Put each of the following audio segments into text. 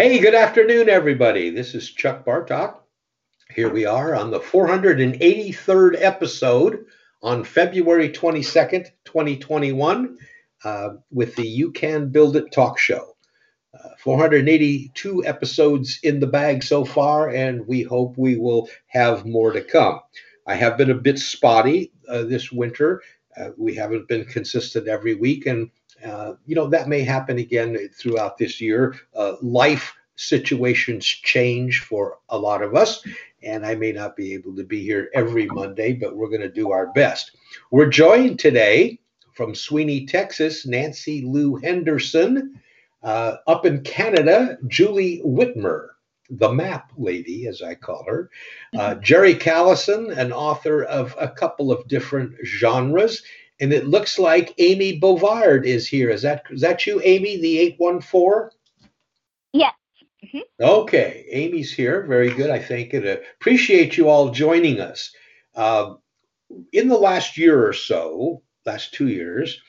Hey, good afternoon, everybody. This is Chuck Bartok. Here we are on the 483rd episode on February 22nd, 2021, uh, with the You Can Build It talk show. Uh, 482 episodes in the bag so far, and we hope we will have more to come. I have been a bit spotty uh, this winter. Uh, we haven't been consistent every week, and uh, you know, that may happen again throughout this year. Uh, life situations change for a lot of us, and I may not be able to be here every Monday, but we're going to do our best. We're joined today from Sweeney, Texas, Nancy Lou Henderson. Uh, up in Canada, Julie Whitmer, the map lady, as I call her. Uh, Jerry Callison, an author of a couple of different genres and it looks like Amy Bovard is here. Is that is that you, Amy, the eight one four? Yes. Mm-hmm. Okay, Amy's here. Very good. I thank it. Appreciate you all joining us. Uh, in the last year or so, last two years,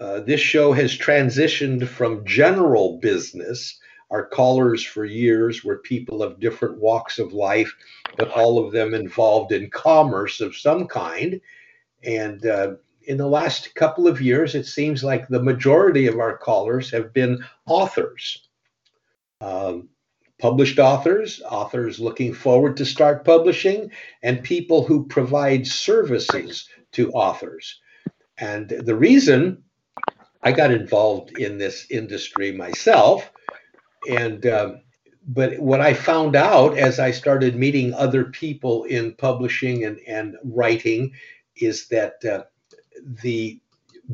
uh, this show has transitioned from general business. Our callers for years were people of different walks of life, but all of them involved in commerce of some kind. And uh, in the last couple of years, it seems like the majority of our callers have been authors, um, published authors, authors looking forward to start publishing, and people who provide services to authors. And the reason I got involved in this industry myself, and um, but what I found out as I started meeting other people in publishing and, and writing is that uh, the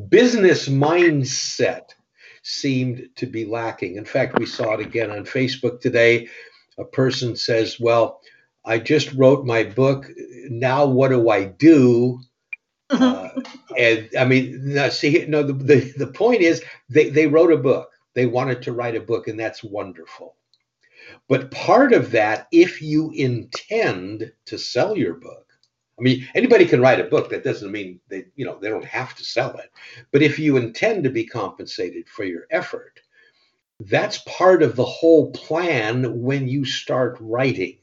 business mindset seemed to be lacking. In fact, we saw it again on Facebook today. A person says, Well, I just wrote my book. Now, what do I do? Uh, and I mean, see, no, the, the, the point is they, they wrote a book. They wanted to write a book, and that's wonderful. But part of that, if you intend to sell your book, I mean, anybody can write a book. That doesn't mean they, you know, they don't have to sell it. But if you intend to be compensated for your effort, that's part of the whole plan when you start writing.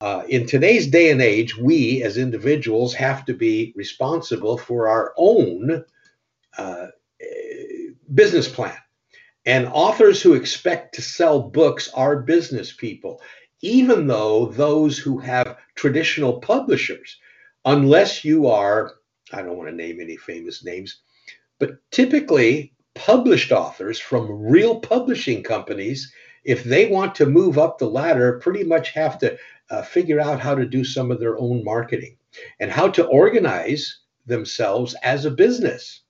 Uh, in today's day and age, we as individuals have to be responsible for our own uh, business plan. And authors who expect to sell books are business people even though those who have traditional publishers, unless you are, I don't want to name any famous names, but typically published authors from real publishing companies, if they want to move up the ladder, pretty much have to uh, figure out how to do some of their own marketing and how to organize themselves as a business.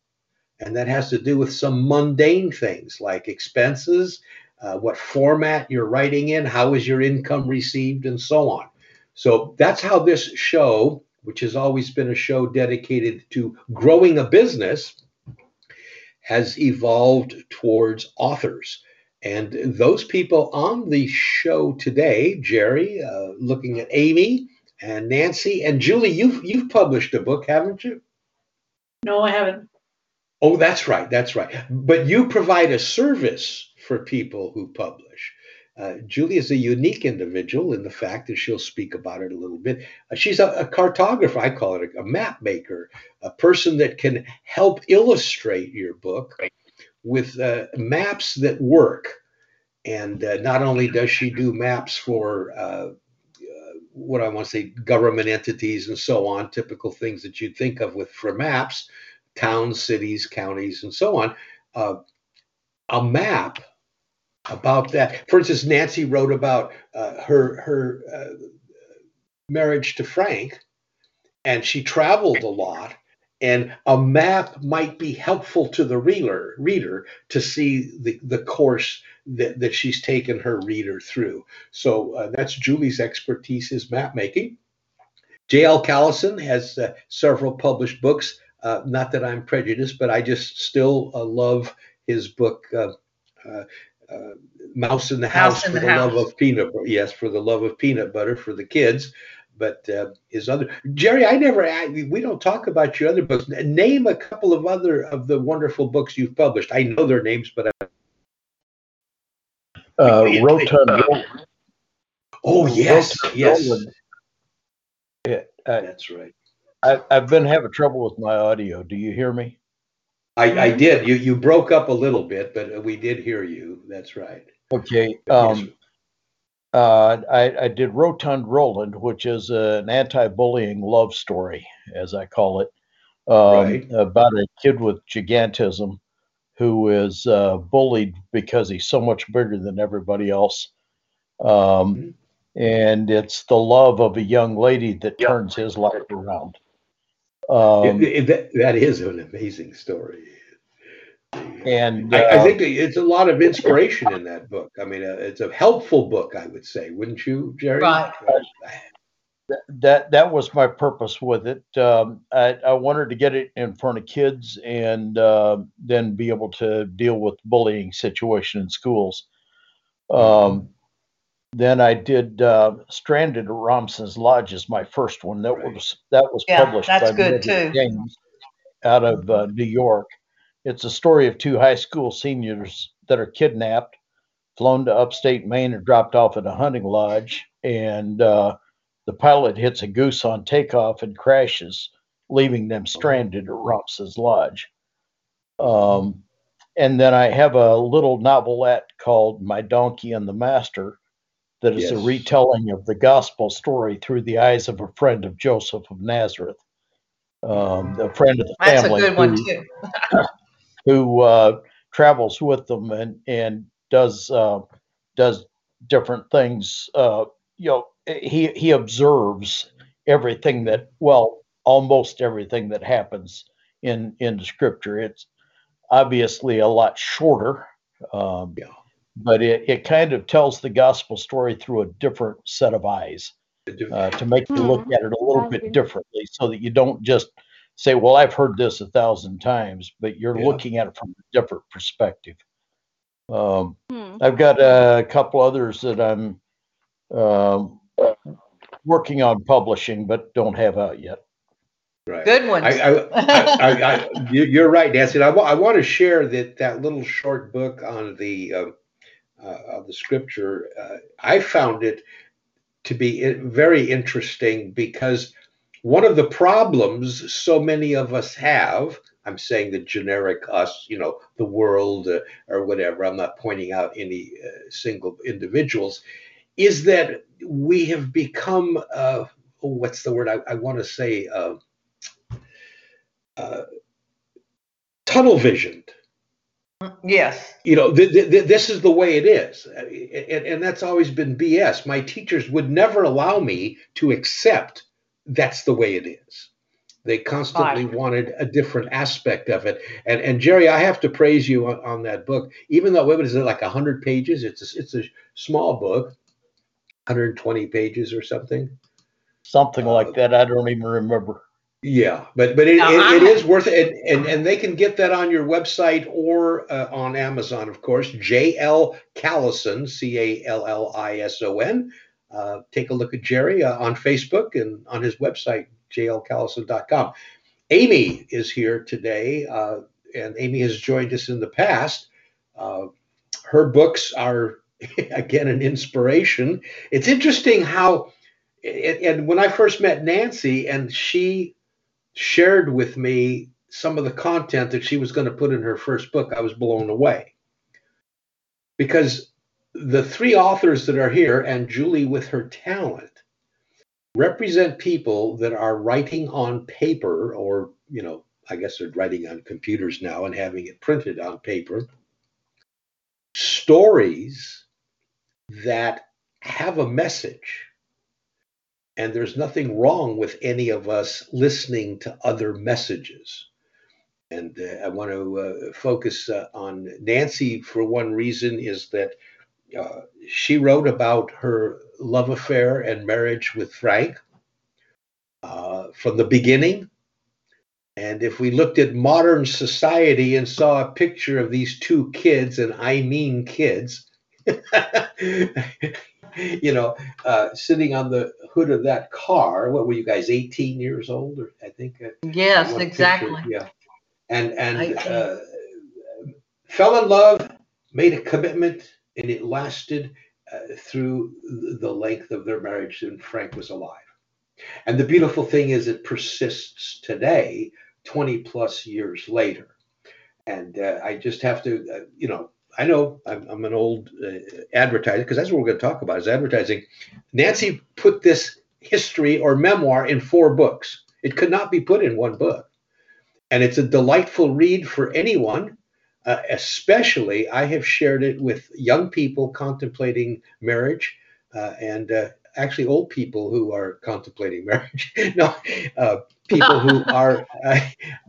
And that has to do with some mundane things like expenses uh, what format you're writing in, how is your income received, and so on. So that's how this show, which has always been a show dedicated to growing a business, has evolved towards authors. And those people on the show today, Jerry, uh, looking at Amy and Nancy and Julie, you've you've published a book, haven't you? No, I haven't. Oh, that's right, that's right. But you provide a service for people who publish. Uh, Julie is a unique individual in the fact that she'll speak about it a little bit. Uh, she's a, a, cartographer, I call it a, a, map maker, a person that can help illustrate your book with uh, maps that work. And uh, not only does she do maps for uh, uh, what I want to say, government entities and so on, typical things that you'd think of with for maps, towns, cities, counties, and so on. a map about that. For instance, Nancy wrote about uh, her her uh, marriage to Frank, and she traveled a lot. and a map might be helpful to the reader reader to see the, the course that, that she's taken her reader through. So uh, that's Julie's expertise is map making. J.L. Callison has uh, several published books. Uh, not that I'm prejudiced, but I just still uh, love his book, uh, uh, Mouse in the House, in for the, the love of peanut butter. Yes, for the love of peanut butter for the kids but uh, his other Jerry, I never we don't talk about your other books. Name a couple of other of the wonderful books you've published. I know their names, but I... uh, Rotund. Oh yes, Rotund yes. Yeah, uh, that's right. I, have been having trouble with my audio. Do you hear me? I, I did. You you broke up a little bit, but we did hear you. That's right. Okay. Um, uh, I, I, did Rotund Roland, which is an anti-bullying love story, as I call it, um, right. about a kid with gigantism who is uh, bullied because he's so much bigger than everybody else. Um, mm-hmm. And it's the love of a young lady that yep. turns his life around. Um, it, it, that, that is an amazing story and uh, I, I, think it's a lot of inspiration in that book. I mean, uh, it's a helpful book, I would say, wouldn't you, Jerry? Right. that that was my purpose with it. Um, I, I, wanted to get it in front of kids and uh, then be able to deal with bullying situation in schools. Um, then I did uh, Stranded at Romson's Lodge is my first one. That right. was that was yeah, published by good too. James out of uh, New York. It's a story of two high school seniors that are kidnapped, flown to upstate Maine, and dropped off at a hunting lodge. And uh, the pilot hits a goose on takeoff and crashes, leaving them stranded at Romson's Lodge. Um, and then I have a little novelette called My Donkey and the Master that is yes. a retelling of the gospel story through the eyes of a friend of Joseph of Nazareth, um, a friend of the That's family. That's a good one, too. who uh, travels with them and and does uh, does different things. Uh, you know, he he observes everything that well, almost everything that happens in in the scripture. It's obviously a lot shorter. Um, yeah. But it, it kind of tells the gospel story through a different set of eyes uh, to make you look mm-hmm. at it a little bit differently so that you don't just say, well, I've heard this a thousand times, but you're yeah. looking at it from a different perspective. Um, hmm. I've got a couple others that I'm um, working on publishing, but don't have out yet. Right. Good ones. I, I, I, you're right, Nancy. I, I want to share that that little short book on the uh, uh, the scripture. Uh, I found it to be very interesting because one of the problems so many of us have i'm saying the generic us you know the world uh, or whatever i'm not pointing out any uh, single individuals is that we have become uh, oh, what's the word i, I want to say uh, tunnel visioned Yes. You know, th- th- this is the way it is. And, and that's always been BS. My teachers would never allow me to accept that's the way it is. They constantly wanted a different aspect of it. And and Jerry, I have to praise you on, on that book. Even though what is it like hundred pages? It's a, it's a small book, 120 pages or something. Something uh, like that. I don't even remember. Yeah, but but it, it, it is worth it, and, and, they can get that on your website or uh, on Amazon, of course. J L Callison, C A L L I S O N uh, take a look at Jerry uh, on Facebook and on his website, jlcallison.com. Amy is here today, uh, and Amy has joined us in the past. Uh, her books are, again, an inspiration. It's interesting how, and when I first met Nancy and she shared with me some of the content that she was going to put in her first book, I was blown away. Because the three authors that are here and Julie with her talent represent people that are writing on paper or, you know, I guess they're writing on computers now and having it printed on paper. Stories that have a message. And there's nothing wrong with any of us listening to other messages. And uh, I want to uh, focus uh, on Nancy for one reason is that uh, she wrote about her love affair and marriage with Frank uh, from the beginning. And if we looked at modern society and saw a picture of these two kids, and I mean kids, you know, uh, sitting on the hood of that car. What were you guys, 18 years old? Or I think. Uh, Yes, exactly. picture, yeah. And and uh, fell in love, made a commitment, and it lasted uh, through the length of their marriage. And Frank was alive. And the beautiful thing is, it persists today, 20 plus years later. And uh, I just have to, uh, you know, I know I'm, I'm an old uh, advertiser because that's what we're going to talk about is advertising. Nancy put this history or memoir in four books. It could not be put in one book. And it's a delightful read for anyone, uh, especially I have shared it with young people contemplating marriage uh, and uh, actually old people who are contemplating marriage. no, uh, people who are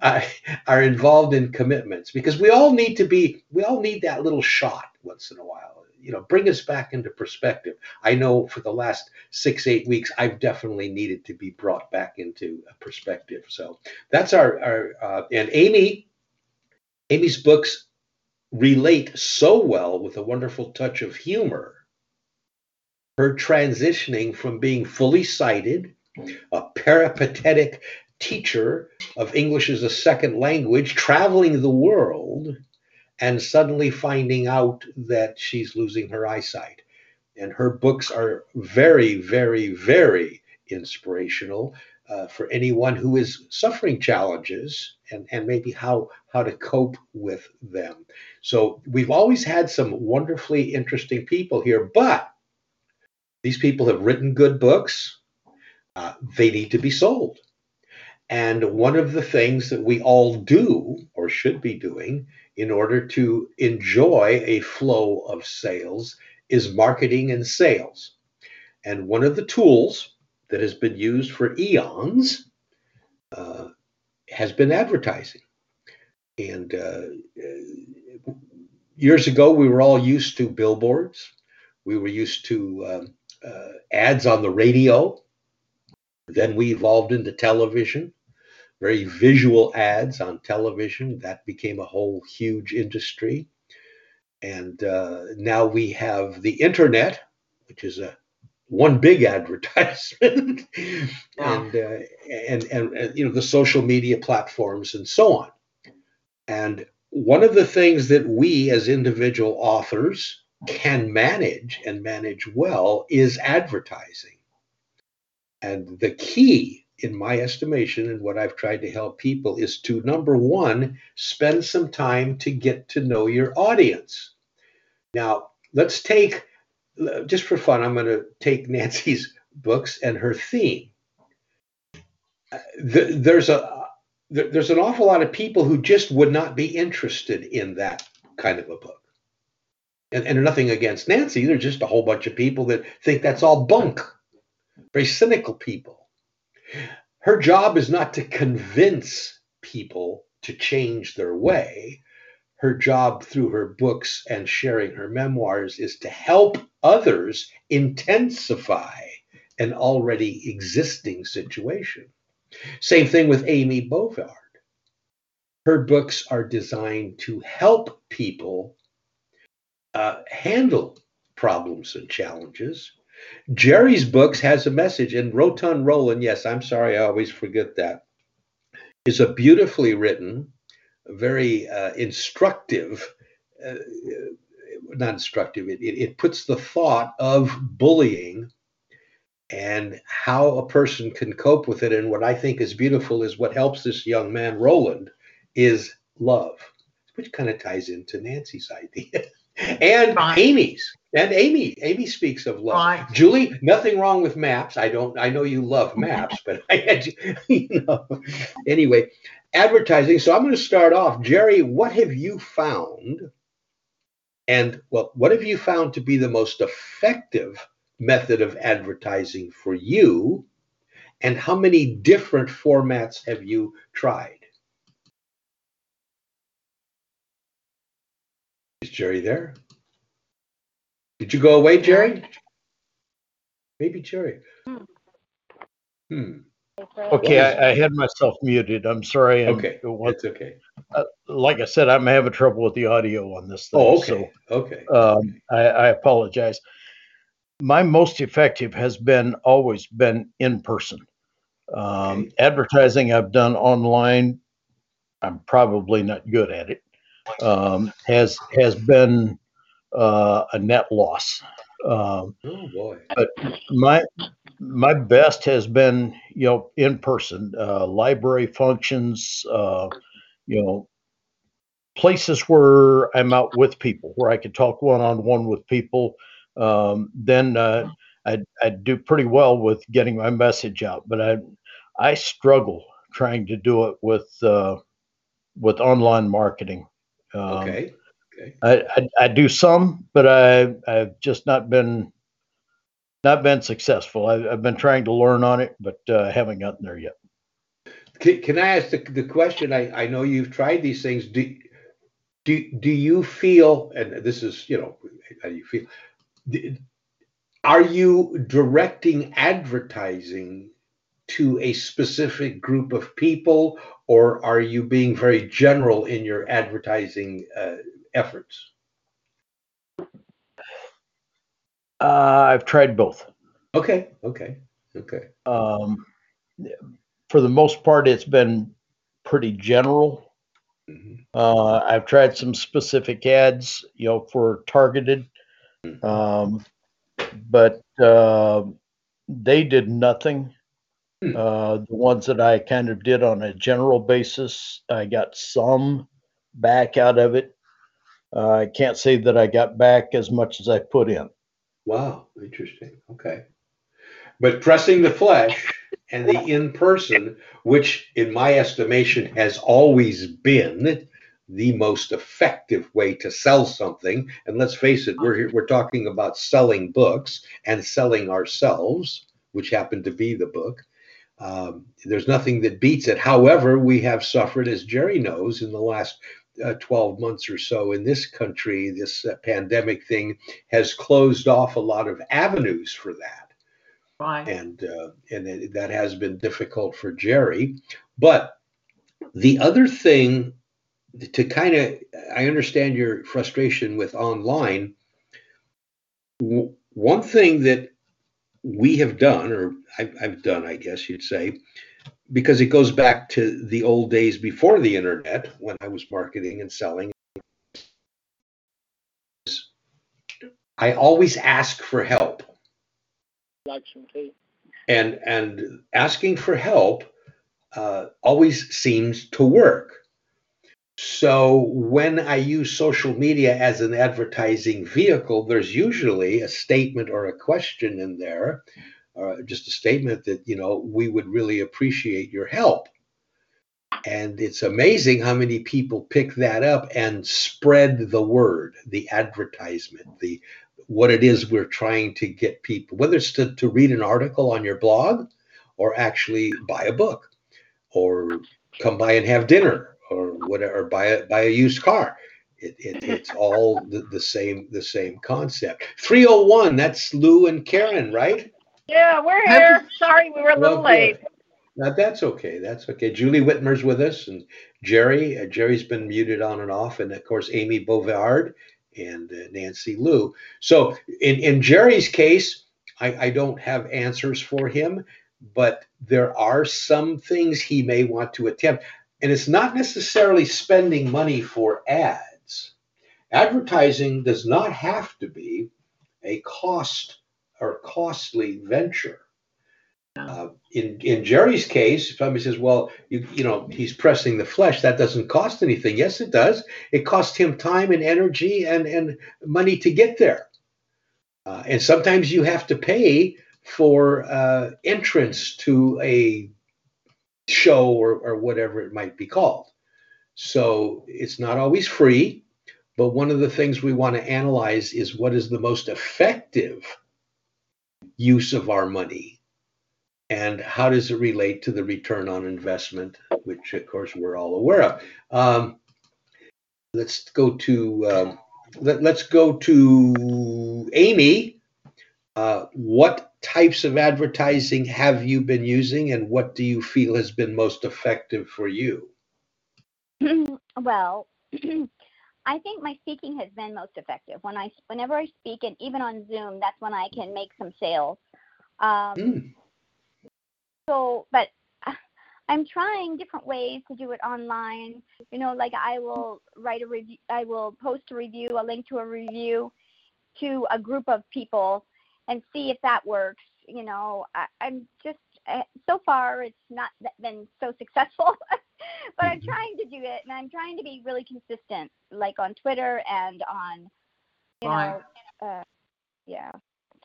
uh, are involved in commitments because we all need to be we all need that little shot once in a while. You know bring us back into perspective. I know for the last six eight weeks i've definitely needed to be brought back into a perspective. So that's our, our uh, and amy amy's books relate so well with a wonderful touch of humor. Her transitioning from being fully sighted a peripatetic teacher of English as a second language, traveling the world, and suddenly finding out that she's losing her eyesight. And her books are very, very, very inspirational uh, for anyone who is suffering challenges and, and maybe how, how to cope with them. So we've always had some wonderfully interesting people here, but these people have written good books. Uh, they need to be sold. And one of the things that we all do or should be doing in order to enjoy a flow of sales is marketing and sales. And one of the tools that has been used for eons uh, has been advertising. And uh, years ago, we were all used to billboards, we were used to um, uh, ads on the radio. Then we evolved into television very visual ads on television. That became a whole huge industry. And uh, now we have the internet, which is a one big advertisement, and, uh, and, and and you know the social media platforms and so on. And one of the things that we as individual authors can manage and manage well is advertising. And the key in my estimation, and what I've tried to help people is to number one, spend some time to get to know your audience. Now, let's take, just for fun, I'm going to take Nancy's books and her theme. Uh, there's a there's an awful lot of people who just would not be interested in that kind of a book. And, and nothing against Nancy, there's just a whole bunch of people that think that's all bunk, very cynical people her job is not to convince people to change their way. Her job through her books and sharing her memoirs is to help others intensify an already existing situation. Same thing with Amy Bovard. Her books are designed to help people uh, handle problems and challenges Jerry's books has a message, and Rotund Roland, yes, I'm sorry, I always forget that, is a beautifully written, very uh, instructive, uh, not instructive, it, it, it puts the thought of bullying and how a person can cope with it. And what I think is beautiful is what helps this young man, Roland, is love, which kind of ties into Nancy's idea and right. Amy's. And Amy, Amy speaks of love. Right. Julie, nothing wrong with maps. I don't. I know you love maps, but I had to, you know. Anyway, advertising. So I'm going to start off, Jerry. What have you found? And well, what have you found to be the most effective method of advertising for you? and how many different formats have you tried? Is Jerry there? Did you go away, Jerry? Maybe Jerry. Hmm. Okay, I, I had myself muted. I'm sorry. and Okay. it was- That's okay. like I said, I'm having trouble with the audio on this thing. Oh, so, okay. Okay. um, I, I apologize. My most effective has been always been in person. Um, Okay. Advertising I've done online, I'm probably not good at it. Um, has has been uh, a net loss. Um, Oh boy. But my my best has been you know in person uh, library functions uh, you know places where i'm out with people where i can talk one-on-one with people um, then uh, I, I do pretty well with getting my message out but i i struggle trying to do it with uh, with online marketing um, Okay. Okay. I, I I do some, but I I've just not been not been successful. I, I've been trying to learn on it, but uh, haven't gotten there yet. Can, can I ask the, the question? I, I know you've tried these things. Do, do, do you feel, and this is, you know, how do you feel? Are you directing advertising to a specific group of people, or are you being very general in your advertising uh, efforts? Uh, I've tried both. Okay, okay, okay. Um, for the most part, it's been pretty general. Mhm. Uh, I've tried some specific ads, you know, for targeted, um, but uh, they did nothing. Hmm. Uh, the ones that I kind of did on a general basis, I got some back out of it. Uh, I can't say that I got back as much as I put in. Wow, interesting. Okay. But pressing the flesh and the in person, which in my estimation has always been the most effective way to sell something. And let's face it, we're we're talking about selling books and selling ourselves, which happened to be the book. Um, there's nothing that beats it. However, we have suffered, as Jerry knows, in the last uh, 12 months or so in this country, this uh, pandemic thing has closed off a lot of avenues for that Right. and uh, and it, that has been difficult for Jerry. But the other thing to kind of, I understand your frustration with online. W- one thing that we have done, or I've, I've done, I guess you'd say, because it goes back to the old days before the internet when I was marketing and selling. I always ask for help like some tea. and and asking for help uh, always seems to work. So when I use social media as an advertising vehicle, there's usually a statement or a question in there, uh, just a statement that you know we would really appreciate your help. And it's amazing how many people pick that up and spread the word, the advertisement, the what it is we're trying to get people, whether it's to, to read an article on your blog or actually buy a book or come by and have dinner or whatever, buy a, buy a used car. It, it, it's all the, the same the same concept. 301, that's Lou and Karen, right? Yeah, we're here. Sorry, we were a little Well, late. Now that's okay. That's okay. Julie Whitmer's with us, and Jerry. Uh, Jerry's been muted on and off, and of course Amy Bovard and uh, Nancy Lou. So in in Jerry's case, I, I don't have answers for him, but there are some things he may want to attempt, and it's not necessarily spending money for ads. Advertising does not have to be a cost or costly venture. Uh, in in Jerry's case, if somebody says, "Well, you you know, he's pressing the flesh," that doesn't cost anything. Yes, it does. It costs him time and energy and and money to get there. Uh, and sometimes you have to pay for uh, entrance to a show or or whatever it might be called. So it's not always free. But one of the things we want to analyze is what is the most effective use of our money and how does it relate to the return on investment, which of course we're all aware of. Um, let's go to um, let, us go to Amy. Uh, what types of advertising have you been using, and what do you feel has been most effective for you? well, I think my speaking has been most effective. When I, whenever I speak, and even on Zoom, that's when I can make some sales. Um, mm. So, but I'm trying different ways to do it online. You know, like I will write a review, I will post a review, a link to a review to a group of people and see if that works. You know, I, am just, so far it's not been so successful, but I'm mm-hmm. trying to do it and I'm trying to be really consistent, like on Twitter and on, you right. know, uh, yeah.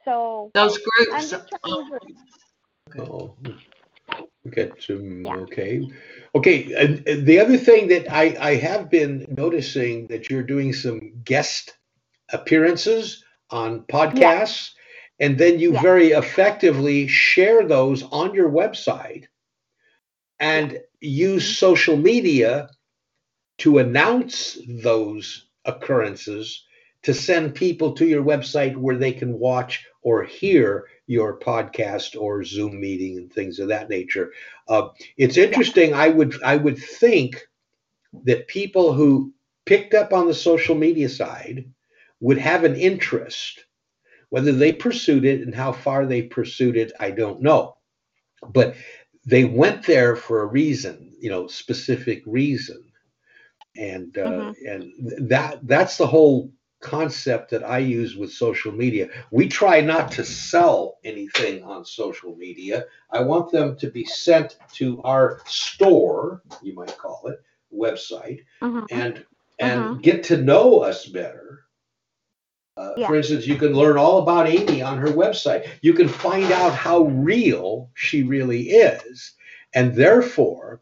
So those groups. I'm just to. Oh. Okay. some, yeah. okay. Okay. And the other thing that I, I have been noticing that you're doing some guest appearances on podcasts, yeah. And then you very effectively share those on your website and use mm-hmm. social media to announce those occurrences to send people to your website where they can watch or hear your podcast or Zoom meeting and things of that nature. Uh, it's interesting. I would I would think that people who picked up on the social media side would have an interest. Whether they pursued it and how far they pursued it, I don't know. But they went there for a reason, you know, specific reason, and uh, mm-hmm. and that that's the whole concept that I use with social media. We try not to sell anything on social media. I want them to be sent to our store, you might call it, website, uh-huh. and and uh-huh. get to know us better. Uh, yeah. For instance, you can learn all about Amy on her website. You can find out how real she really is. And therefore,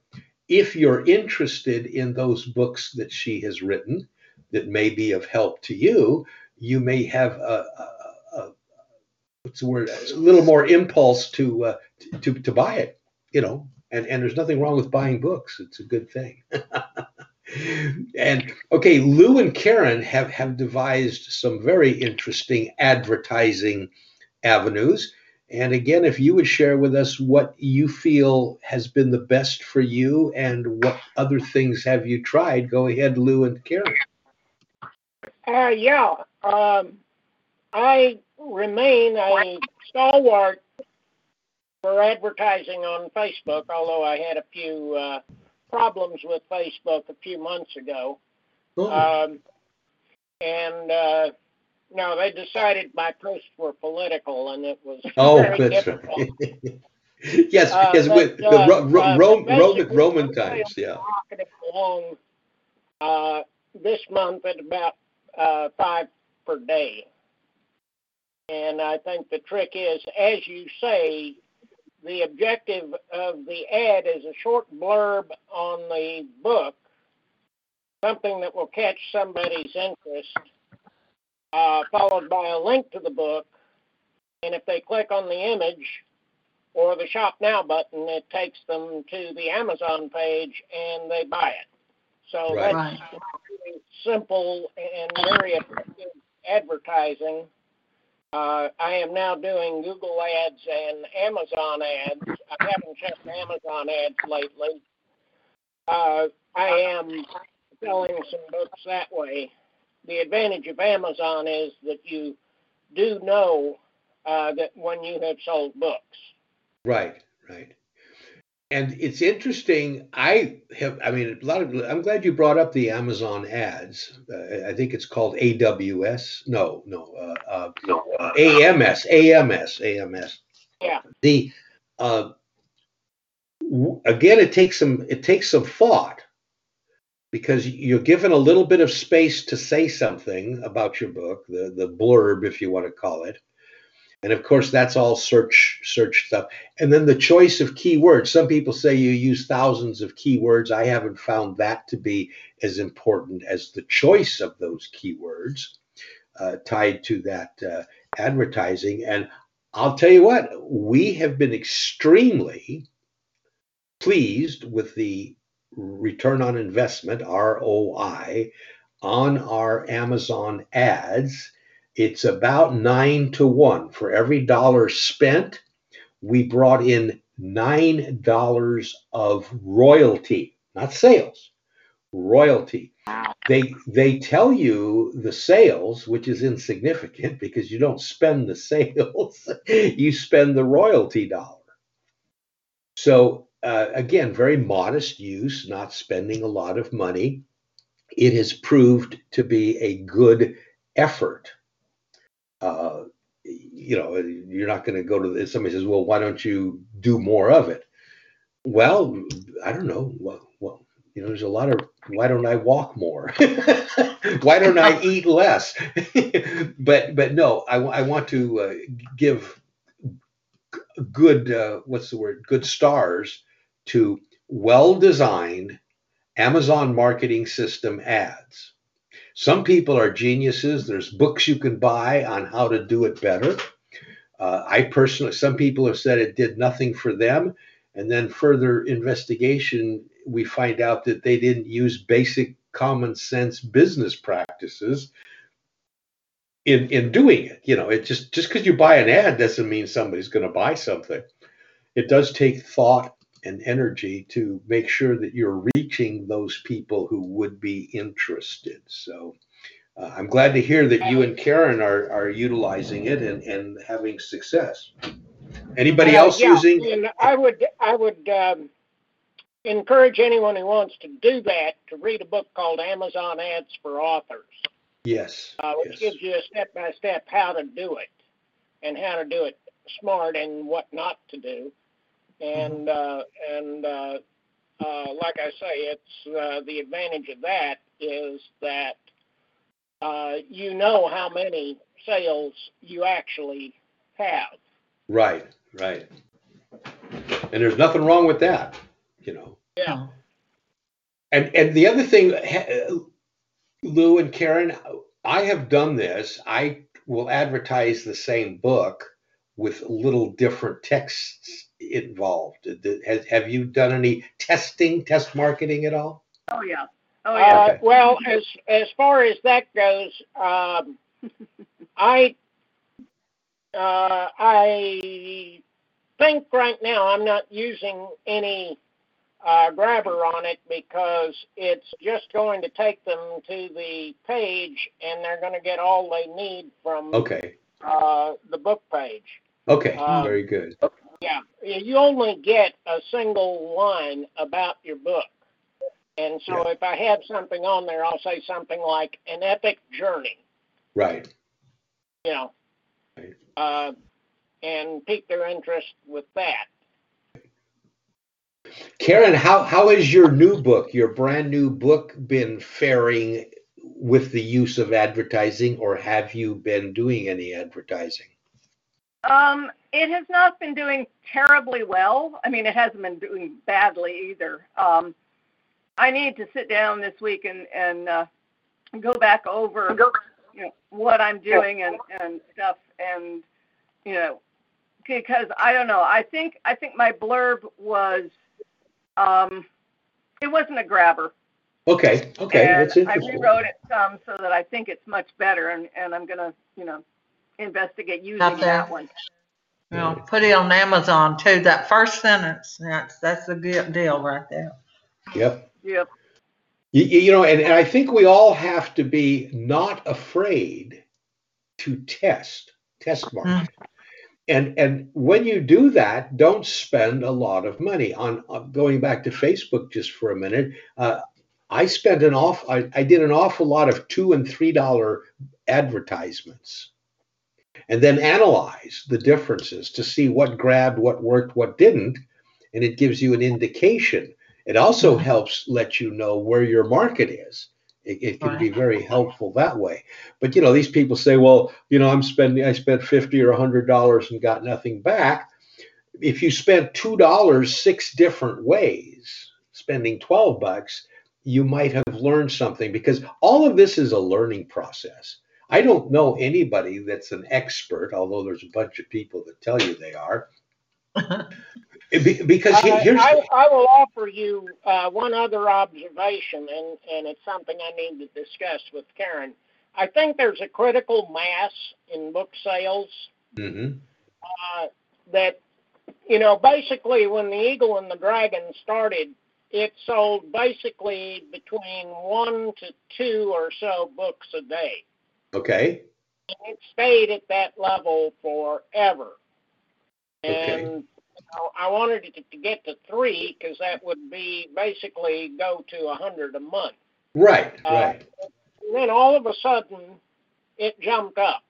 if you're interested in those books that she has written, that may be of help to you, you may have a, a, a what's the word, a little more impulse to uh, to to buy it, you know. And and there's nothing wrong with buying books; it's a good thing. and okay, Lou and Karen have have devised some very interesting advertising avenues. And again, if you would share with us what you feel has been the best for you and what other things have you tried, go ahead, Lou and Karen. Uh, yeah. Um, I remain a stalwart for advertising on Facebook, although I had a few uh, problems with Facebook a few months ago. Oh. Um, and uh, no, they decided my posts were political, and it was oh, very that's difficult. Right. yes, uh, yes, but, with the uh, Ro- Ro- uh, Roman Roman times, yeah. Along uh, this month at about uh, five per day. And I think the trick is, as you say, the objective of the ad is a short blurb on the book, something that will catch somebody's interest, uh, followed by a link to the book. And if they click on the image or the Shop Now button, it takes them to the Amazon page and they buy it. So right. that's right. simple and very effective advertising. Uh, I am now doing Google ads and Amazon ads. I haven't checked Amazon ads lately. Uh, I am selling some books that way. The advantage of Amazon is that you do know uh, that when you have sold books. Right, right and it's interesting. I have, I mean, a lot of. I'm glad you brought up the Amazon ads. Uh, I think it's called AWS. No, no, uh, uh, no, uh, AMS, AMS, AMS. Yeah. The uh, w- again, it takes some. It takes some thought because you're given a little bit of space to say something about your book, the the blurb, if you want to call it and of course, that's all search search stuff. And then the choice of keywords. Some people say you use thousands of keywords. I haven't found that to be as important as the choice of those keywords uh, tied to that uh, advertising. And I'll tell you what, we have been extremely pleased with the return on investment, ROI, on our Amazon ads. It's about nine to one. For every dollar spent, we brought in $9 of royalty, not sales, royalty. They they tell you the sales, which is insignificant because you don't spend the sales, you spend the royalty dollar. So uh, again, very modest use, not spending a lot of money. It has proved to be a good effort. Uh, you know, you're not going to go to the, somebody says, well, why don't you do more of it? Well, I don't know. Well, well you know, there's a lot of why don't I walk more? why don't I eat less? but but no, I, I want to uh, give good uh, what's the word? Good stars to well designed Amazon marketing system ads. Some people are geniuses. There's books you can buy on how to do it better. Uh, I personally, some people have said it did nothing for them. And then further investigation, we find out that they didn't use basic common sense business practices in in doing it. You know, it just just because you buy an ad doesn't mean somebody's going to buy something. It does take thought and energy to make sure that you're reaching those people who would be interested. So uh, I'm glad to hear that you and Karen are, are utilizing it and, and having success. Anybody else uh, yeah, using? And I would I would um, encourage anyone who wants to do that to read a book called Amazon Ads for Authors. Yes. Uh, which yes. gives you a step by step how to do it and how to do it smart and what not to do and uh, and uh, uh, like I say, it's uh, the advantage of that is that uh, you know how many sales you actually have. Right, right. And there's nothing wrong with that, you know. Yeah. And and the other thing, Lou and Karen, I have done this. I will advertise the same book with little different texts involved? Has, have you done any testing, test marketing at all? Oh yeah. Oh yeah. Uh, well, as as far as that goes, um, I uh, I think right now I'm not using any uh, grabber on it because it's just going to take them to the page and they're going to get all they need from okay uh, the book page. Okay, uh, very good. Yeah, you only get a single line about your book. And so yeah. if I have something on there, I'll say something like an epic journey. Right. You know, right. Uh, and pique their interest with that. Karen, how, how has your new book, your brand new book, been faring with the use of advertising, or have you been doing any advertising? Um, it has not been doing terribly well. I mean, it hasn't been doing badly either. Um, I need to sit down this week and and uh, go back over you know, what I'm doing and and stuff, and you know, because I don't know. I think I think my blurb was, um, it wasn't a grabber. Okay. Okay. And That's interesting. I rewrote it some so that I think it's much better, and and I'm gonna you know investigate using Not that that. one. You know, put it on Amazon too. That first sentence, that's that's a good deal right there. Yep. Yep. You, you know, and, and I think we all have to be not afraid to test, test market. And and when you do that, don't spend a lot of money on, on going back to Facebook just for a minute. Uh, I spent an off. I, I did an awful lot of two and three dollar advertisements, and then analyze the differences to see what grabbed, what worked, what didn't, and it gives you an indication. It also mm-hmm. helps let you know where your market is. It, it can be very helpful that way. But you know, these people say, well, you know, I'm spending, I spent fifty or hundred dollars and got nothing back. If you spent two dollars six different ways, spending twelve bucks, you might have learned something because all of this is a learning process. I don't know anybody that's an expert, although there's a bunch of people that tell you they are. because I, here's I, I, will offer you uh, one other observation, and, and it's something I need to discuss with Karen. I think there's a critical mass in book sales mm-hmm. uh, that, you know, basically when the Eagle and the Dragon started, it sold basically between one to two or so books a day. Okay. And it stayed at that level forever. Okay. And you know, I wanted it to get to three because that would be basically go to a hundred a month. Right, Uh, right. And then all of a sudden, it jumped up.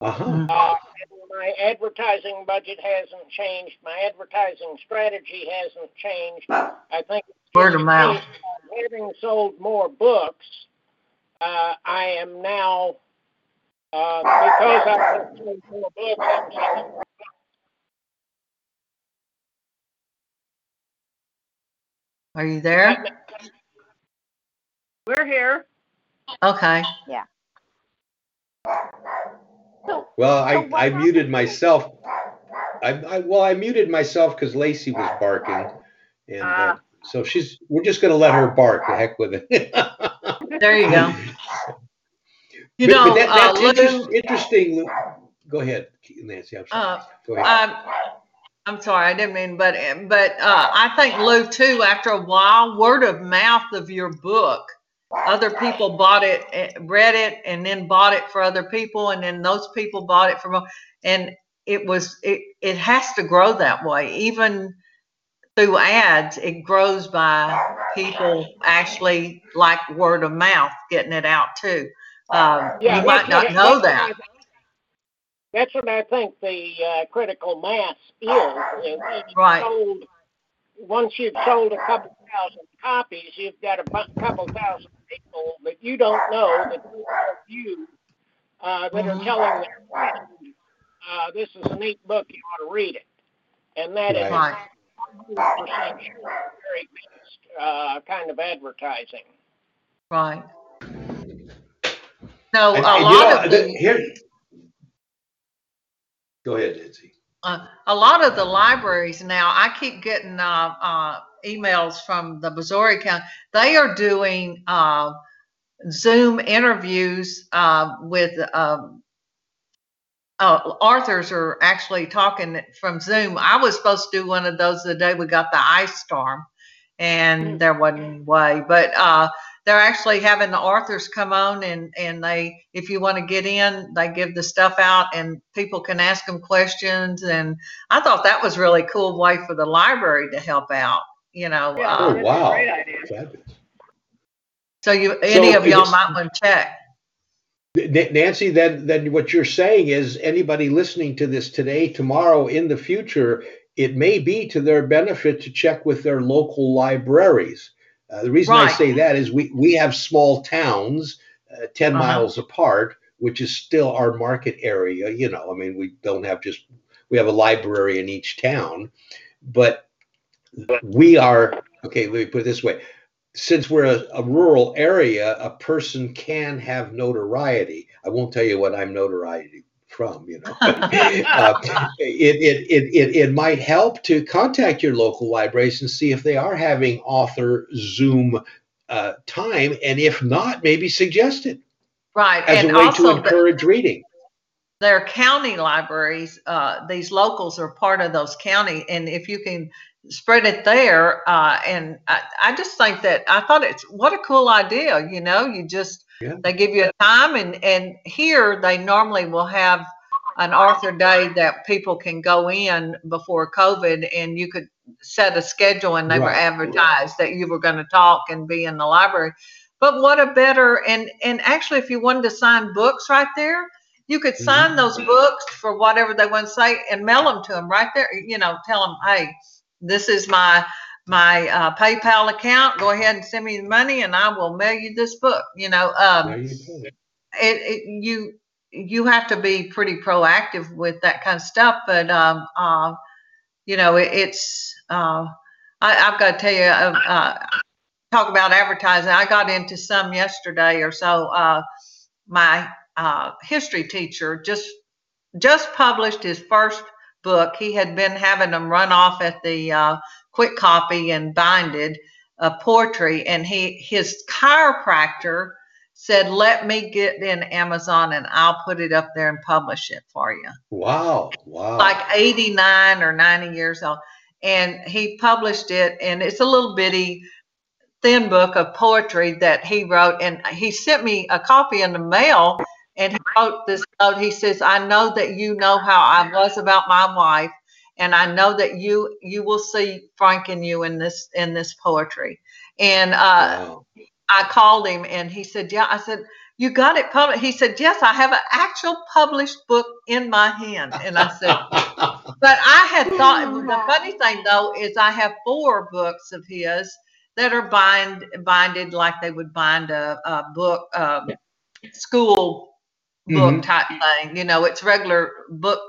Uh-huh. Uh, and my advertising budget hasn't changed. My advertising strategy hasn't changed. I think it's Word of mouth. Having sold more books, uh, I am now uh, because I've sold more books. I'm Are you there? We're here. Okay. So, Well, I, So I muted myself. I, I well, I muted myself because Lacey was barking, and uh, Ah. so she's. We're just going to let her bark. The heck with it. There you go. You But- but know, that- uh, that's Lou, interest- interesting. Go ahead, Nancy. I'm sorry. uh, Go ahead. Um, I'm sorry, I didn't mean, but but uh, I think Lou too. After a while, word of mouth of your book, other people bought it, eh, read it, and then bought it for other people, and then those people bought it for more. And it was it it has to grow that way, even through ads. It grows by people actually like word of mouth getting it out too. Um, Yeah, you might not know that. That's what I think the uh, critical mass is. is Right. Sold, once you've sold a couple thousand copies, you've got a bu- couple thousand people that you don't know that you uh, that are telling their friends, uh, "This is a neat book. You ought to read it." And that is Right. Right. 100% sure very best uh, kind of advertising. Right. No, And- a and you lot know, of the- the, here. Go ahead, Nancy. uh, a lot of the libraries now, I keep getting uh, uh, emails from the Missouri County. They are doing uh, Zoom interviews uh, with um, uh, authors are actually talking from Zoom. I was supposed to do one of those the day we got the ice storm, and there wasn't any way. But uh, they're actually having the Arthurs come on, and and they, if you want to get in, they give the stuff out, and people can ask them questions. And I thought that was really cool way for the library to help out. You know, Yeah, Oh, uh, that's a wow. great idea. Fabulous. so you any So of y'all it's- might want to check. Nancy, then then what you're saying is anybody listening to this today, tomorrow, in the future, it may be to their benefit to check with their local libraries. Uh, the reason I say that is we we have small towns, uh, 10 Uh-huh. miles apart, which is still our market area. You know, I mean, we don't have just we have a library in each town, but we are okay. Let me put it this way: since we're a, a rural area, a person can have notoriety. I won't tell you what I'm notoriety from, you know. uh, it, it, it, it, it might help to contact your local libraries and see if they are having author Zoom uh, time, and if not, maybe suggest it Right, as and a way to also the- encourage reading. Their county libraries, uh, these locals are part of those county, and if you can spread it there, uh, and I, I just think that I thought it's what a cool idea. You know, you just Yeah. they give you a time, and and here they normally will have an Arthur Day that people can go in before COVID, and you could set a schedule, and they were Right. advertised that you were going to talk and be in the library. But what a better and and actually, if you wanted to sign books right there, you could sign those books for whatever they want to say and mail them to them right there. You know, tell them, hey, this is my my uh, PayPal account. Go ahead and send me the money, and I will mail you this book. You know, um, you it, it you you have to be pretty proactive with that kind of stuff. But um, uh, you know, it, it's uh, I, I've got to tell you, uh, uh, talk about advertising. I got into some yesterday or so. Uh, my uh, history teacher just just published his first book. He had been having them run off at the uh, quick copy and binded uh, poetry, and he his chiropractor said, "Let me get in Amazon and I'll put it up there and publish it for you." Wow! Wow! Like eighty nine or ninety years old, and he published it, and it's a little bitty thin book of poetry that he wrote and he sent me a copy in the mail and he wrote this note. He says, I know that you know how I was about my wife, and I know that you you will see Frank and you in this in this poetry. And uh, wow. I called him and he said, Yeah. I said, You got it published? He said, Yes, I have an actual published book in my hand. And I said, But I had thought the funny thing though is I have four books of his that are bind binded like they would bind a, a book um, school book mm-hmm. type thing. You know, it's regular book,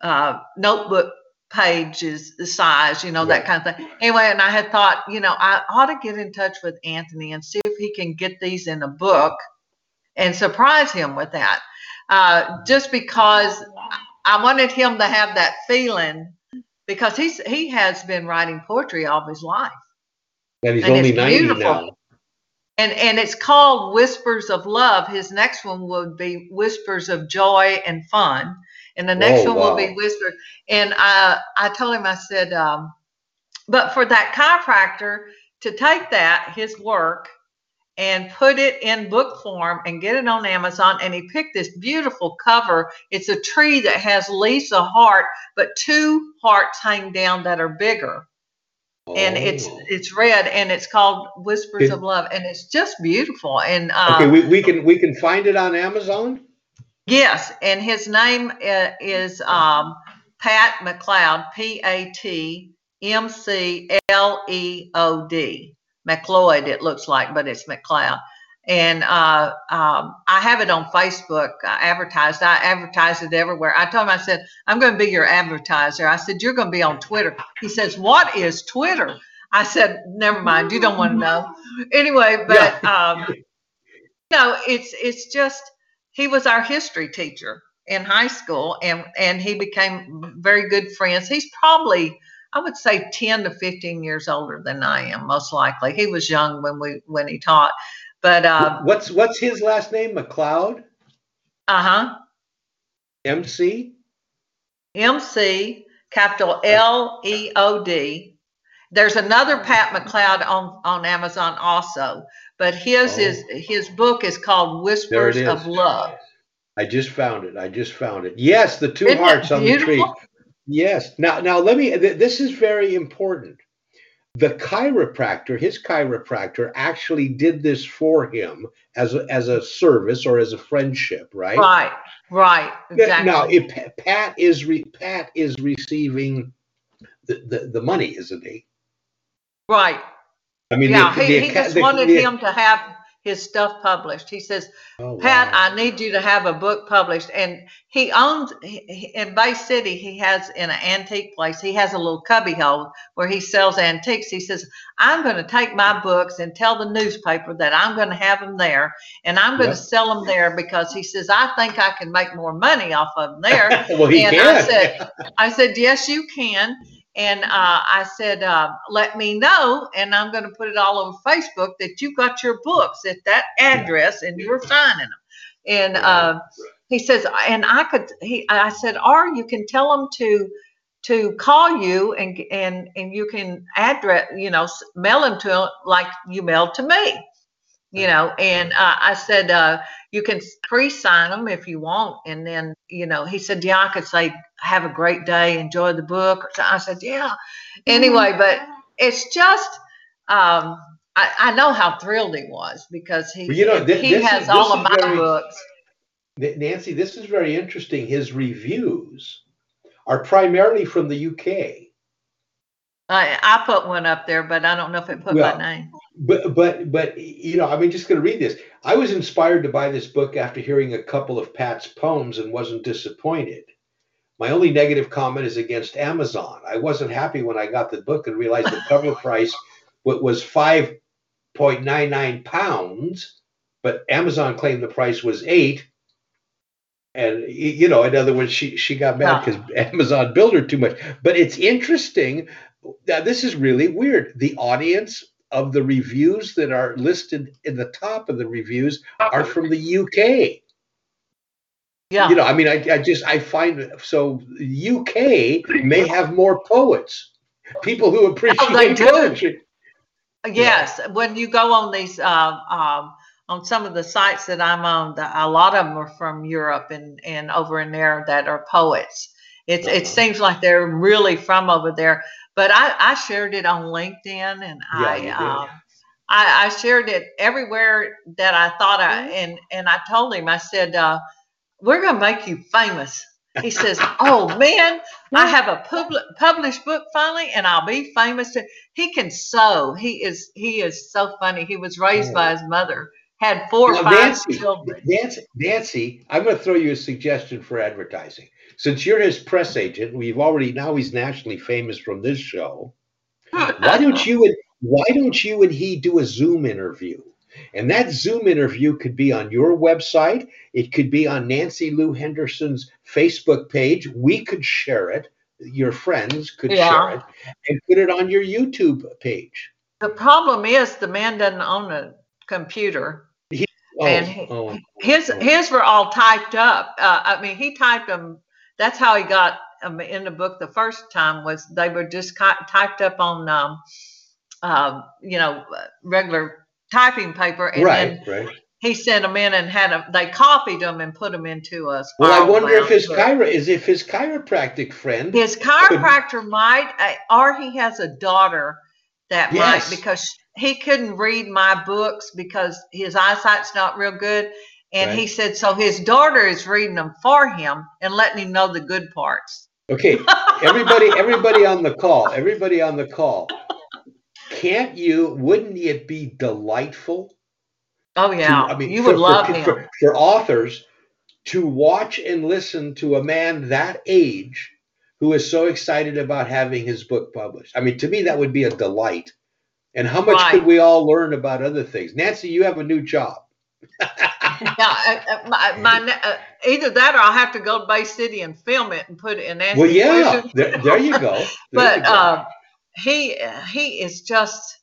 uh, notebook pages the size, you know, that kind of thing. Anyway, and I had thought, you know, I ought to get in touch with Anthony and see if he can get these in a book and surprise him with that. Uh, just because I wanted him to have that feeling because he's he has been writing poetry all his life. And he's and only 90 beautiful. now and and it's called Whispers of Love. His next one would be Whispers of Joy and Fun, and the next oh, one wow. will be Whisper. And I I told him I said, um, but for that chiropractor to take that his work and put it in book form and get it on Amazon. And he picked this beautiful cover. It's a tree that has Lisa heart, but two hearts hang down that are bigger and it's oh. it's red and it's called Whispers it, of Love and it's just beautiful. And um, okay, we, we can we can find it on Amazon. Yes, and his name uh, is um, Pat McLeod, P A T M C L E O D. McLeod, it looks like, but it's McLeod and uh, um, I have it on Facebook. I advertised. I advertised it everywhere. I told him, I said, I'm going to be your advertiser. I said, you're going to be on Twitter. He says, what is Twitter? I said, never mind. You don't want to know. Anyway, but um, you know, it's it's just he was our history teacher in high school, and and he became very good friends. He's probably I would say 10 to 15 years older than I am, most likely. He was young when we when he taught, but uh, what's what's his last name? McLeod. Uh huh. MC. MC capital L E O D. There's another Pat McLeod on on Amazon also, but his oh. is his book is called Whispers is. of Love. I just found it. I just found it. Yes, the 2 Isn't hearts on the tree. Yes. Now, now let me. Th- this is very important the chiropractor, his chiropractor, actually did this for him as a, as a service or as a friendship, right? Right, right. Exactly. Now, if Pat is re, Pat is receiving the, the, the money, isn't he? Right. I mean, yeah, the, he, he just wanted him to have his stuff published. He says, oh, Pat, wow. I need you to have a book published. And he owns in Bay City, he has in an antique place, he has a little cubby hole where he sells antiques. He says, I'm going to take my books and tell the newspaper that I'm going to have them there and I'm going yep. to sell them there because he says, I think I can make more money off of them there. well, he and can. I said, I said, yes, you can. And uh, I said, uh, let me know, and I'm going to put it all over Facebook that you got your books at that address and you're signing them. And uh, he says, and I could, he, I said, or you can tell them to, to call you and and and you can address, you know, mail them to them like you mailed to me. You know and uh, i said uh, you can pre-sign them if you want. And then you know he said yeah i could say have a great day enjoy the book i said yeah anyway but it's just um, I, I, know how thrilled he was because he, well, you know, th- he has is, all of my very, books nancy this is very interesting his reviews are primarily from the uk I, I put one up there, but I don't know if it put well, my name. But but but you know, I'm just going to read this. I was inspired to buy this book after hearing a couple of Pat's poems and wasn't disappointed. My only negative comment is against Amazon. I wasn't happy when I got the book and realized the cover price was 5.99 pounds, but Amazon claimed the price was eight. and you know, in other words, she she got mad because Amazon billed her too much. But it's interesting. Now, this is really weird. The audience of the reviews that are listed in the top of the reviews are from the UK. Yeah. You know, I mean, I, I just I find so UK may have more poets, people who appreciate oh, they poetry. Yes, yeah. when you go on these uh, um, on some of the sites that I'm on, the, a lot of them are from Europe and and over in there that are poets. It uh-huh. it seems like they're really from over there. But I I shared it on LinkedIn and yeah, I. Um, I, I shared it everywhere that I thought I mm-hmm. and and I told him I said uh, we're going to make you famous. He says, Oh man, I have a public published book finally and I'll be famous. He can sew. He is he is so funny. He was raised by oh. his mother, had four or five Nancy, children. Nancy, Nancy, I'm going to throw you a suggestion for advertising. Since you're his press agent, we've already now he's nationally famous from this show. Why don't you and why don't you and he do a Zoom interview? And that Zoom interview could be on your website. It could be on Nancy Lou Henderson's Facebook page. We could share it. Your friends could yeah. share it and put it on your YouTube page. The problem is the man doesn't own a computer. He, oh, and he, oh, his oh. his were all typed up. Uh, I mean, he typed them. That's how he got them in the book the first time. Was they were just typed up on, um, uh, you know, regular typing paper, and right, then right. he sent them in and had them. They copied them and put them into us. Well, I wonder if his chiro is if his chiropractic friend, his chiropractor could... might, uh, or he has a daughter that yes. might because he couldn't read my books because his eyesight's not real good. And right. he said, so his daughter is reading them for him and letting him know the good parts. Okay, everybody, everybody on the call, everybody on the call can't you? Wouldn't it be delightful? Oh yeah, to, I mean, you for, would love for, him. For, for authors to watch and listen to a man that age who is so excited about having his book published. I mean, to me, that would be a delight. And how much right. could we all learn about other things? Nancy, you have a new job. yeah, uh, uh, my, my uh, either that or I'll have to go to Bay City and film it and put it in. Nancy well, yeah, there, there, you go. There but you go. Uh, he he is just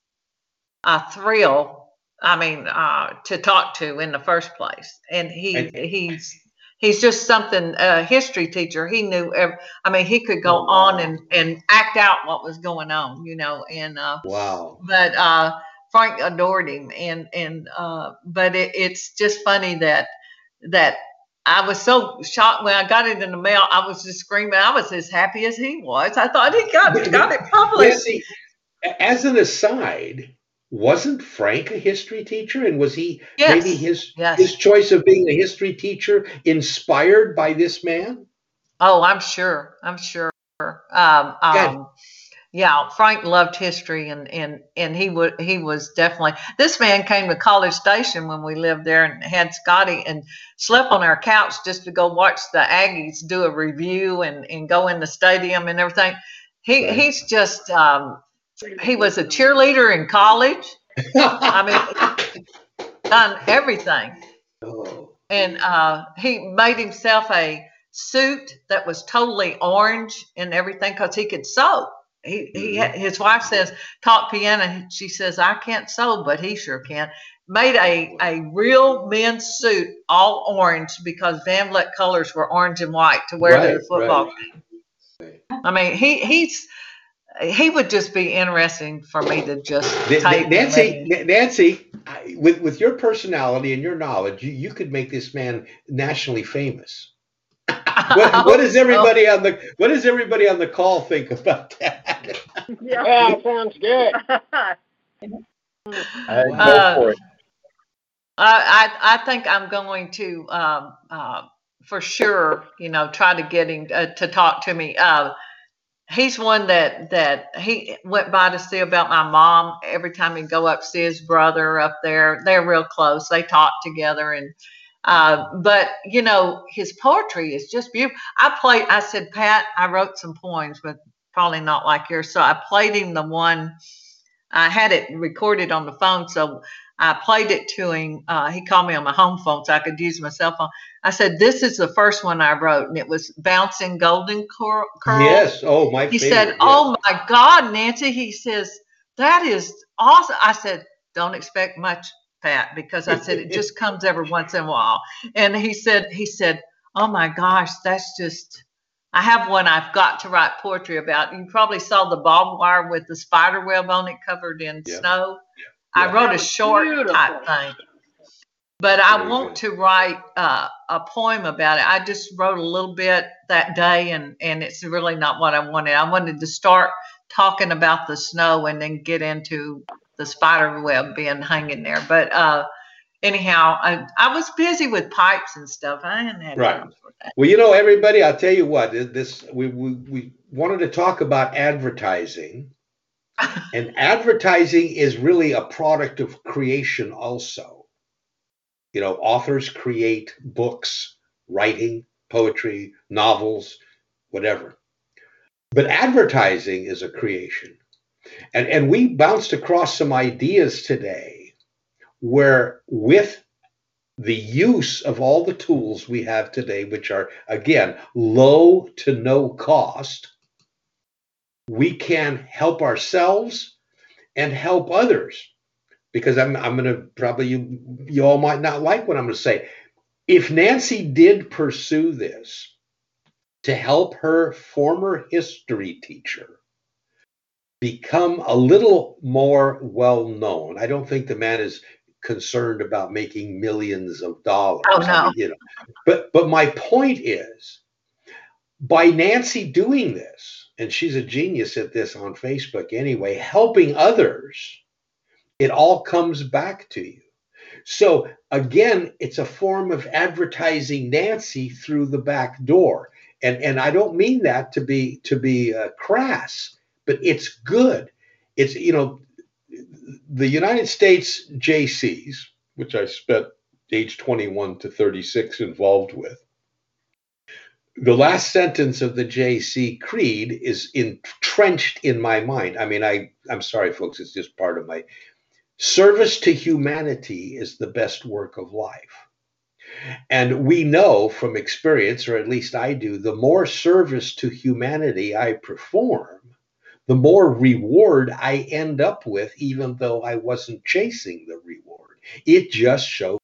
a thrill. I mean, uh, to talk to in the first place, and he he's he's just something. A history teacher. He knew. Every, I mean, he could go oh, wow. on and and act out what was going on. You know, and uh, wow. But uh, Frank adored him, and and uh, but it, it's just funny that that I was so shocked when I got it in the mail. I was just screaming. I was as happy as he was. I thought he got, got it published. See, as an aside, wasn't Frank a history teacher? And was he yes. maybe his yes. his choice of being a history teacher inspired by this man? Oh, I'm sure. I'm sure. Um, um, yeah, Frank loved history, and and and he would he was definitely this man came to College Station when we lived there and had Scotty and slept on our couch just to go watch the Aggies do a review and and go in the stadium and everything. He he's just um, he was a cheerleader in college. I mean, done everything, oh. and uh, he made himself a suit that was totally orange and everything because he could sew. He, he mm-hmm. his wife says talk piano. She says I can't sew, but he sure can. Made a a real men's suit all orange because Van Vliet colors were orange and white to wear right, to the football right. game. I mean, he he's he would just be interesting for me to just type. Nancy, Nancy, with with your personality and your knowledge, you, you could make this man nationally famous what, what does everybody on the what does everybody on the call think about that? yeah, yeah sounds good. uh, I I think I'm going to um, uh, for sure, you know, try to get him uh, to talk to me. Uh, he's one that that he went by to see about my mom every time he'd go up see his brother up there. They're real close. They talk together and uh, but you know, his poetry is just beautiful. I played. I said, Pat, I wrote some poems, but probably not like yours. So I played him the one. I had it recorded on the phone, so I played it to him. Uh, he called me on my home phone so I could use my cell phone. I said, "This is the first one I wrote, and it was bouncing golden curl." Yes. Oh, my. He favorite, said, yes. "Oh my God, Nancy!" He says, "That is awesome." I said, "Don't expect much, Pat, because I said it just comes every once in a while." And he said, "He said, oh my gosh, that's just." I have one I've got to write poetry about. You probably saw the barbed wire with the spider web on it covered in Yeah. snow. Yeah. I wrote a short beautiful. type thing. But I want good. to write uh, a poem about it. I just wrote a little bit that day, and and it's really not what I wanted. I wanted to start talking about the snow and then get into the spider web being hanging there. But uh, anyhow, I, I was busy with pipes and stuff. I hadn't had Right. time for that. Well, you know, everybody, I'll tell you what. This we we, we wanted to talk about advertising, and advertising is really a product of creation, also. You know, authors create books, writing, poetry, novels, whatever. But advertising is a creation, and and we bounced across some ideas today, where with the use of all the tools we have today, which are, again, low to no cost, we can help ourselves and help others. Because I'm, I'm going to probably, you, you all might not like what I'm going to say. If Nancy did pursue this to help her former history teacher become a little more well known, I don't think the man is concerned about making millions of dollars. Oh, I no. mean, you know, but but my point is, by Nancy doing this, and she's a genius at this on Facebook anyway, helping others, it all comes back to you. So again, it's a form of advertising Nancy through the back door, and and I don't mean that to be to be uh, crass, but it's good. It's you know the United States Jaycees, which I spent age 21 to 36 involved with. The last sentence of the Jaycee creed is entrenched in my mind. I mean, I, I'm sorry, folks, it's just part of my service to humanity is the best work of life. And we know from experience, or at least I do, the more service to humanity I perform, the more reward I end up with, even though I wasn't chasing the reward. It just shows.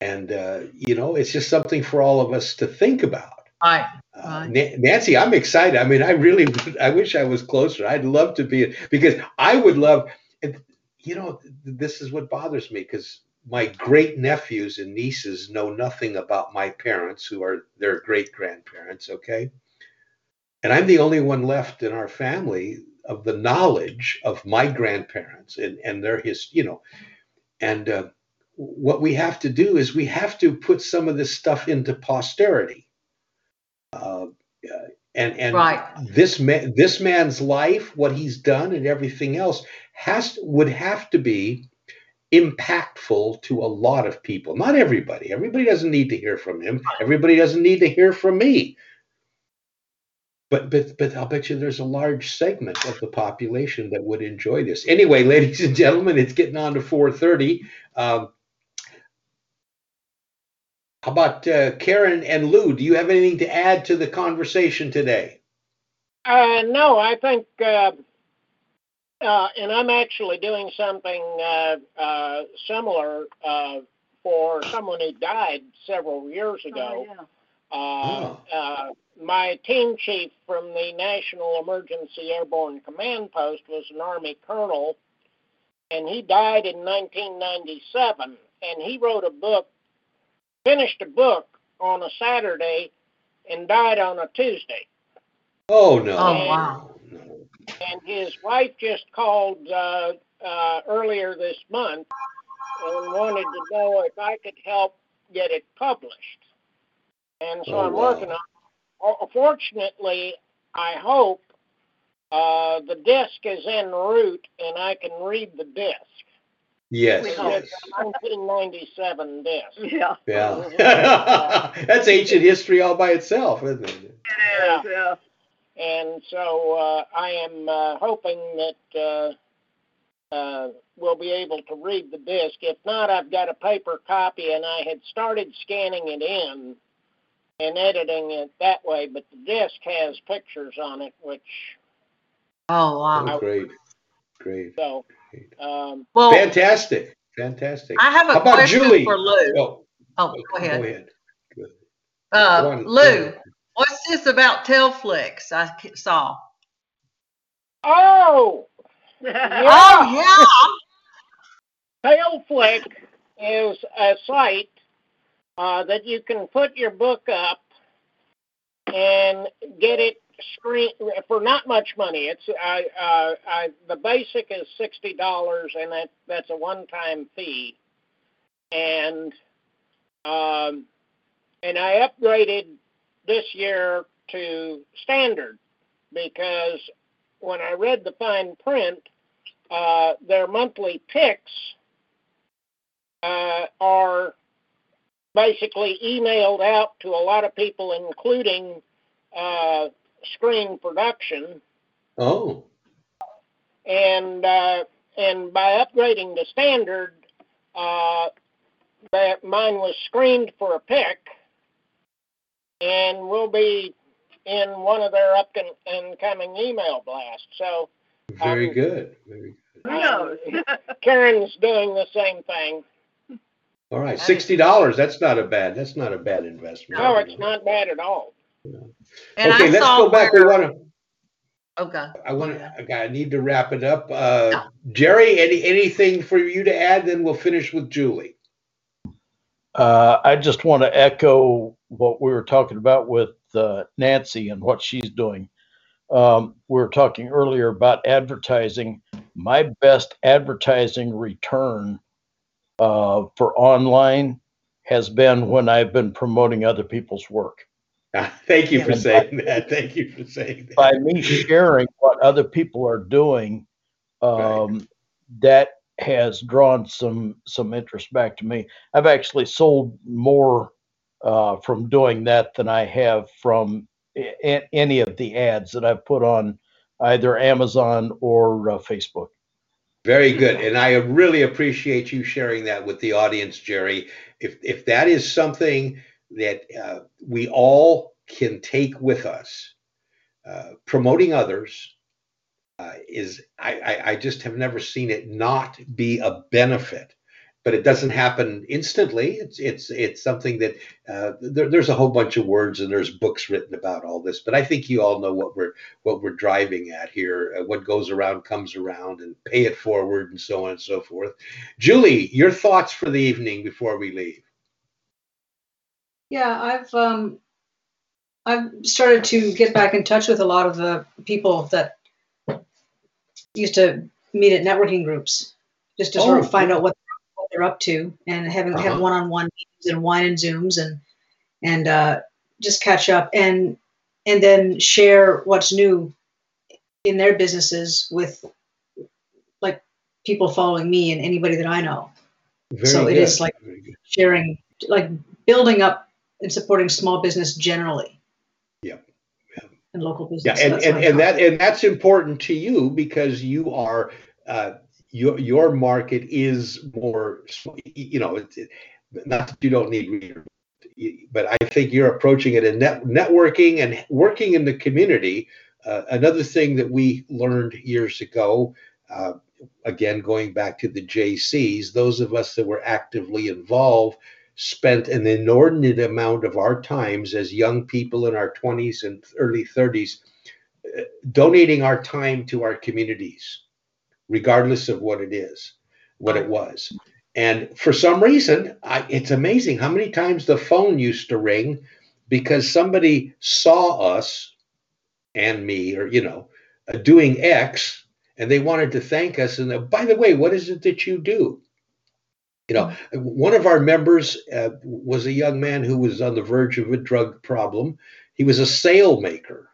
And, uh, you know, it's just something for all of us to think about. Right. Uh, Nancy, I'm excited. I mean, I really, I wish I was closer. I'd love to be, because I would love, you know, this is what bothers me because my great nephews and nieces know nothing about my parents, who are their great grandparents. Okay. And I'm the only one left in our family of the knowledge of my grandparents and, and their his, you know, and uh, what we have to do is we have to put some of this stuff into posterity. Uh, uh, and and Right. this man, this man's life, what he's done, and everything else has would have to be impactful to a lot of people. Not everybody. Everybody doesn't need to hear from him. Everybody doesn't need to hear from me. But but but I'll bet you there's a large segment of the population that would enjoy this. Anyway, ladies and gentlemen, it's getting on to 4:30. Um, how about uh, Karen and Lou? Do you have anything to add to the conversation today? Uh, no, I think, uh, uh, and I'm actually doing something uh, uh, similar uh, for someone who died several years ago. Oh, yeah. Uh, Oh. My team chief from the National Emergency Airborne Command Post was an Army colonel, and he died in 1997. And he wrote a book, finished a book on a Saturday, and died on a Tuesday. Oh no! Oh, wow. And his wife just called uh, uh, earlier this month and wanted to know if I could help get it published. And so Oh, I'm wow. working on. Oh, Fortunately, I hope uh, the disc is en route and I can read the disc. Yes. We yes. 1997 disc. Yeah, Yeah. That's ancient history all by itself, isn't it? it is. Yeah. And so uh, I am uh, hoping that uh, uh, will be able to read the disc. If not, I've got a paper copy, and I had started scanning it in and editing it that way. But the disc has pictures on it, which Oh wow! Oh, great, great. So, um, well, fantastic, fantastic. I have a How about question Julie? for Lou. Oh, Oh, go ahead. Go ahead. Go Uh, on, go Lou, ahead. what's this about TaleFlick I saw? oh, yeah. Oh yeah. TaleFlick is a site uh, that you can put your book up and get it screen for not much money. It's I, uh, I the basic is sixty dollars, and that that's a one-time fee. And um, and I upgraded this year to standard because when I read the fine print, uh, their monthly picks uh, are basically emailed out to a lot of people, including uh, screen production. Oh, And uh, and by upgrading the standard, uh, that mine was screened for a pick, and will be in one of their up and coming email blasts. So very Um, good. Very good. Who knows? Karen's doing the same thing. All right, That is- sixty dollars. That's not a bad. That's not a bad investment. No, it's not bad at all. And okay, I let's go back. We where- want to. Okay. I want to. Okay, I need to wrap it up. Uh, Jerry, any anything for you to add? Then we'll finish with Julie. Uh, I just want to echo what we were talking about with uh, Nancy and what she's doing. Um, we were talking earlier about advertising. My best advertising return uh, for online has been when I've been promoting other people's work. Thank you for Yeah. saying that. Thank you for saying that. By me sharing what other people are doing, um, that has drawn some some interest back to me. I've actually sold more uh, from doing that than I have from a- any of the ads that I've put on either Amazon or uh, Facebook. Very good, and I really appreciate you sharing that with the audience, Jerry. If if that is something that uh, we all can take with us, uh, promoting others uh, is I, I I just have never seen it not be a benefit. But it doesn't happen instantly. It's it's it's something that uh, there, there's a whole bunch of words and there's books written about all this. But I think you all know what we're what we're driving at here. Uh, what goes around comes around, and pay it forward, and so on and so forth. Julie, your thoughts for the evening before we leave? Yeah, I've um, I've started to get back in touch with a lot of the people that used to meet at networking groups, just to sort Oh, of find out what they're up to, and having have Uh-huh. one-on-one meetings and wine and zooms, and and uh, just catch up and and then share what's new in their businesses with like people following me and anybody that I know. Very So it good. is like- sharing like building up and supporting small business generally Yeah. and local business Yeah, and, and, and that and that's important to you because you are uh, your your market is more you know it's it, not that you don't need but I think you're approaching it in net, networking and working in the community. Uh, another thing that we learned years ago, uh, again going back to the Jaycees, those of us that were actively involved spent an inordinate amount of our times as young people in our 20s and early 30s uh, donating our time to our communities regardless of what it is what it was. And for some reason I, it's amazing how many times the phone used to ring because somebody saw us and me or you know uh, doing x and they wanted to thank us. And uh, by the way what is it that you do? You know one of our members uh, was a young man who was on the verge of a drug problem. He was a sail maker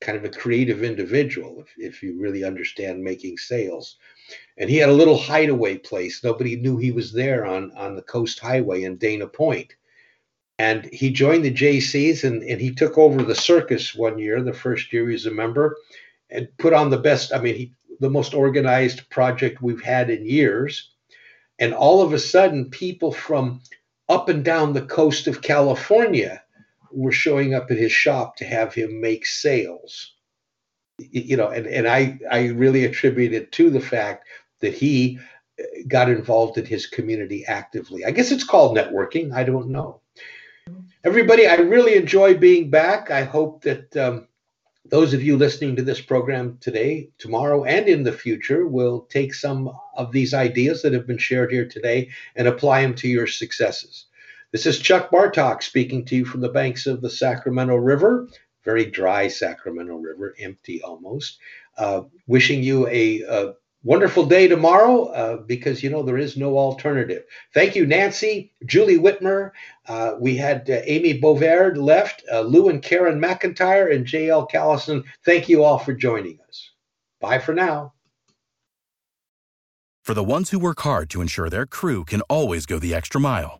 kind of a creative individual if, if you really understand making sails. And he had a little hideaway place. Nobody knew he was there on on the coast highway in dana point. And he joined the Jaycees and, and he took over the circus one year the first year he was a member and put on the best i mean he the most organized project we've had in years. And all of a sudden, people from up and down the coast of California were showing up at his shop to have him make sails. You know, and, and I, I really attribute it to the fact that he uh, got involved in his community actively. I guess it's called networking. I don't know. Everybody, I really enjoy being back. I hope that um, those of you listening to this program today, tomorrow, and in the future will take some of these ideas that have been shared here today and apply them to your successes. This is Chuck Bartok speaking to you from the banks of the Sacramento River, very dry Sacramento River, empty almost. Uh, wishing you a, a, wonderful day tomorrow uh, because, you know, there is no alternative. Thank you, Nancy, Julie Whitmer. Uh, we had uh, Amy Bovard left, uh, Lou and Karen McIntyre, and J.L. Callison. Thank you all for joining us. Bye for now. For the ones who work hard to ensure their crew can always go the extra mile